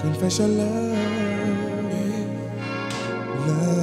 confess your love. Love.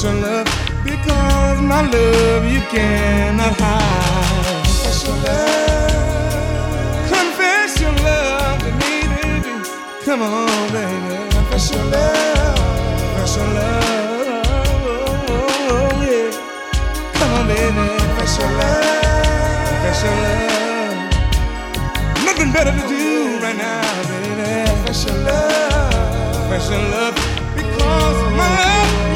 special love because my love you cannot hide. Confess love. Confess your love to me, baby. Come on, baby. Confess your love. Confess your love. Oh, oh, oh, yeah. Come on, baby. Confess your love. Confess your love. Nothing better to do right now, baby. Confess your love. Confess your love because my love.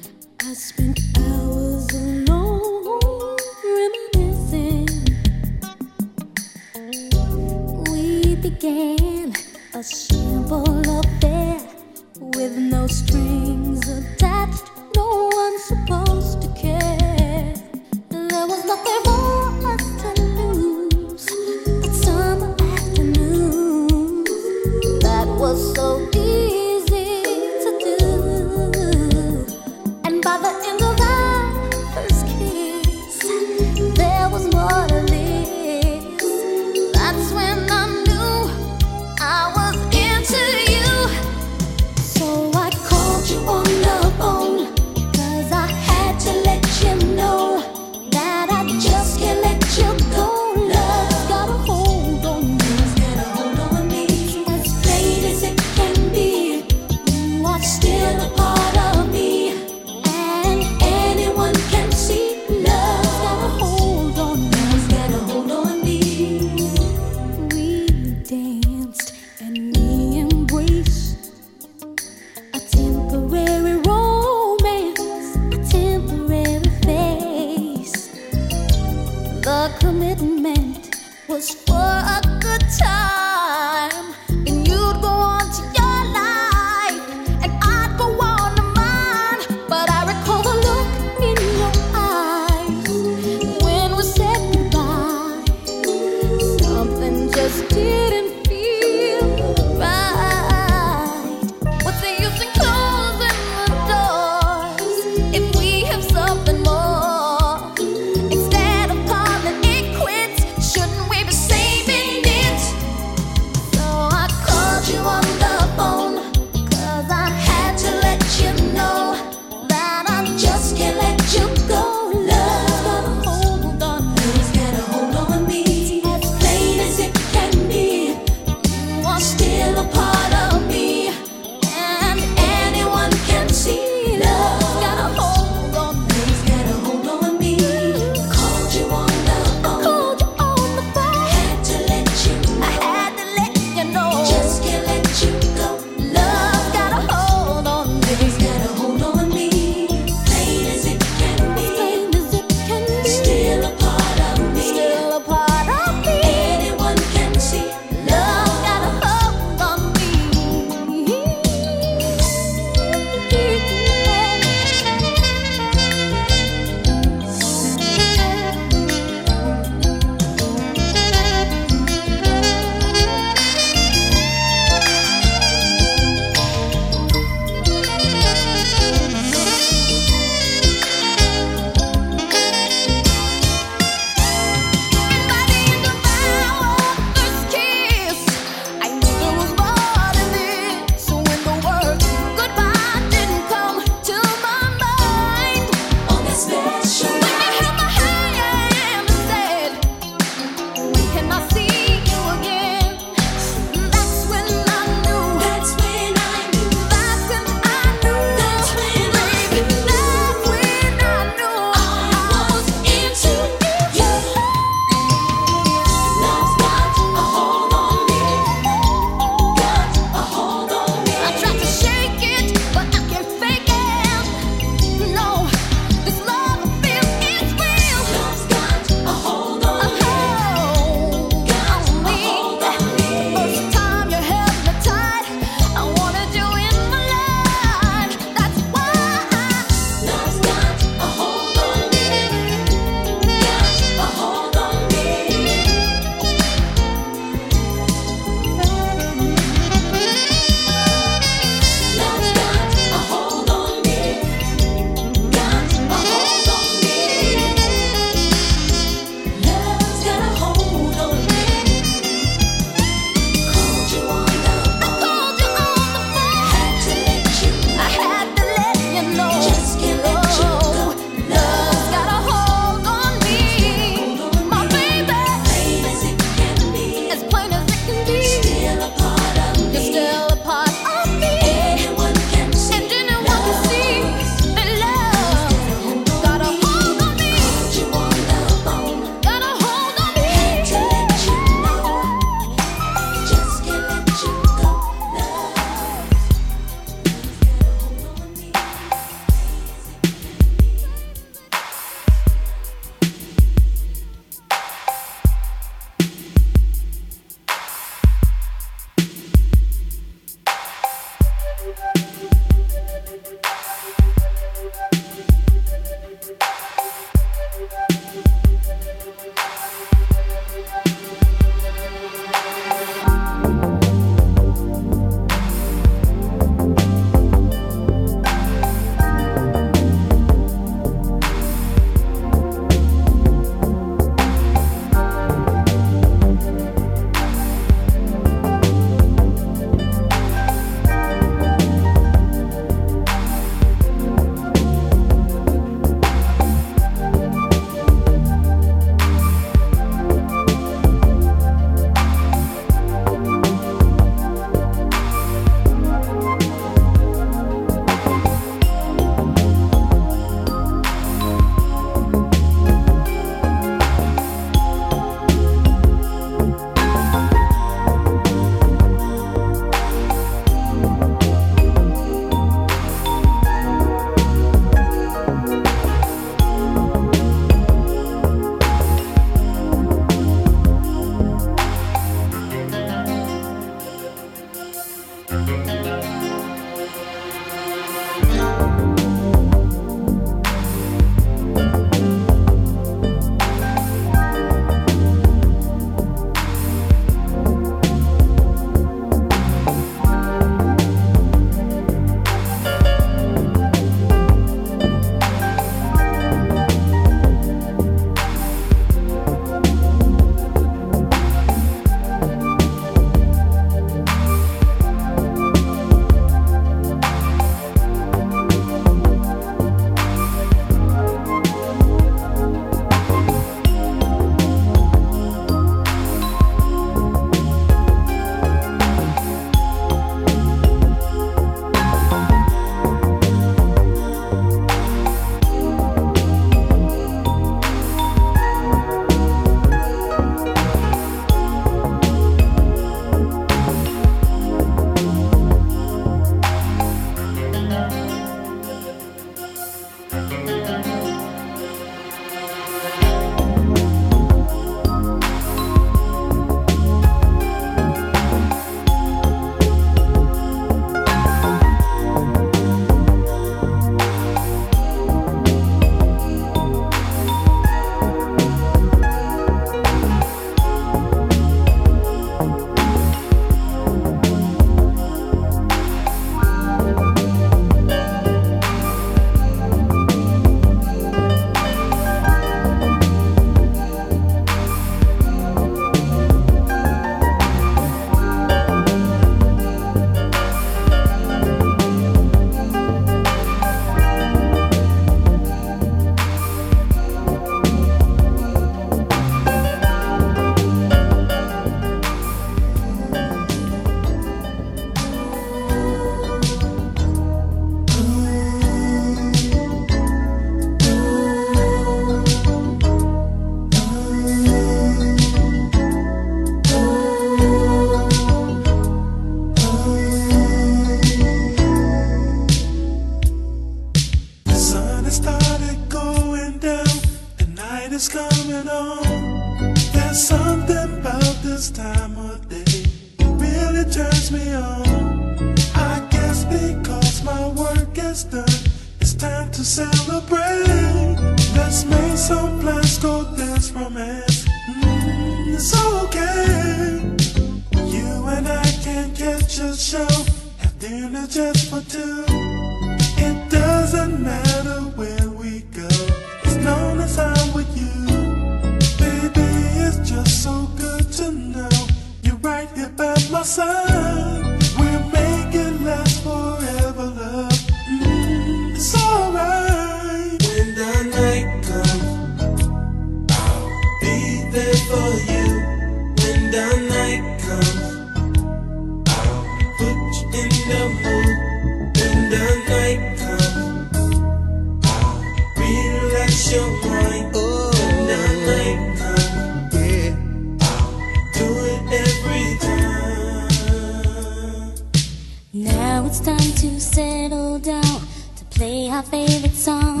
Song.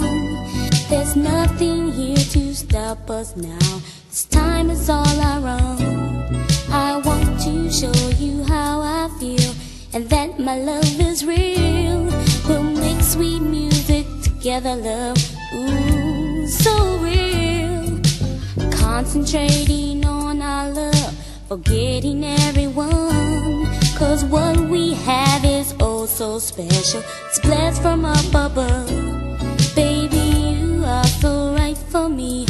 There's nothing here to stop us now. This time is all our own. I want to show you how I feel and that my love is real. We'll make sweet music together, love. Ooh, so real. Concentrating on our love, forgetting everyone. Cause what we have is oh so special. It's blessed from up above. So right for me.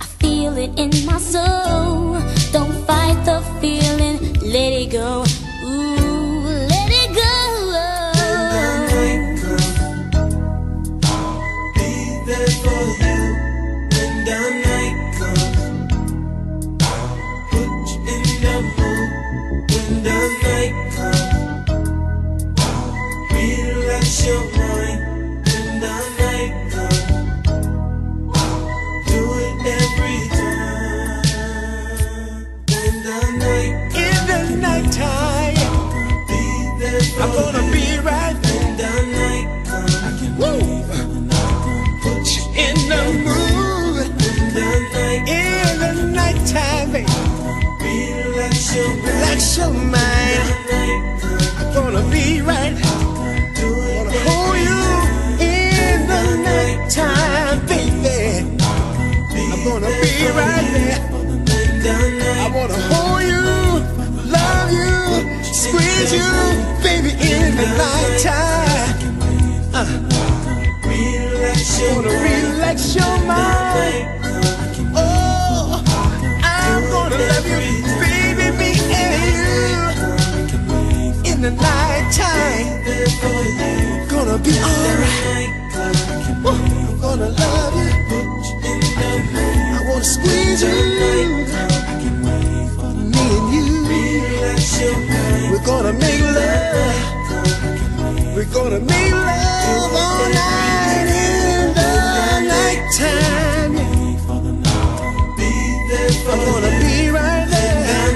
I feel it in my soul. Don't fight the feeling, let it go. I'm gonna be right When the night comes, I can wait for the night comes. Put you in the mood. in the night. In the nighttime, baby, Relax your mind. relax your mind. I'm gonna be right. Gonna hold you in the nighttime, baby. I'm gonna be right squeeze you, baby, in the nighttime. Your Gonna relax your mind. Oh, I'm gonna love you, baby, me and you in the nighttime. Gonna be alright. I'm gonna love you. I wanna squeeze you. Gonna make love all night in the nighttime. I'm gonna be right there.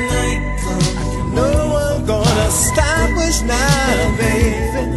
No one gonna stop us now, baby.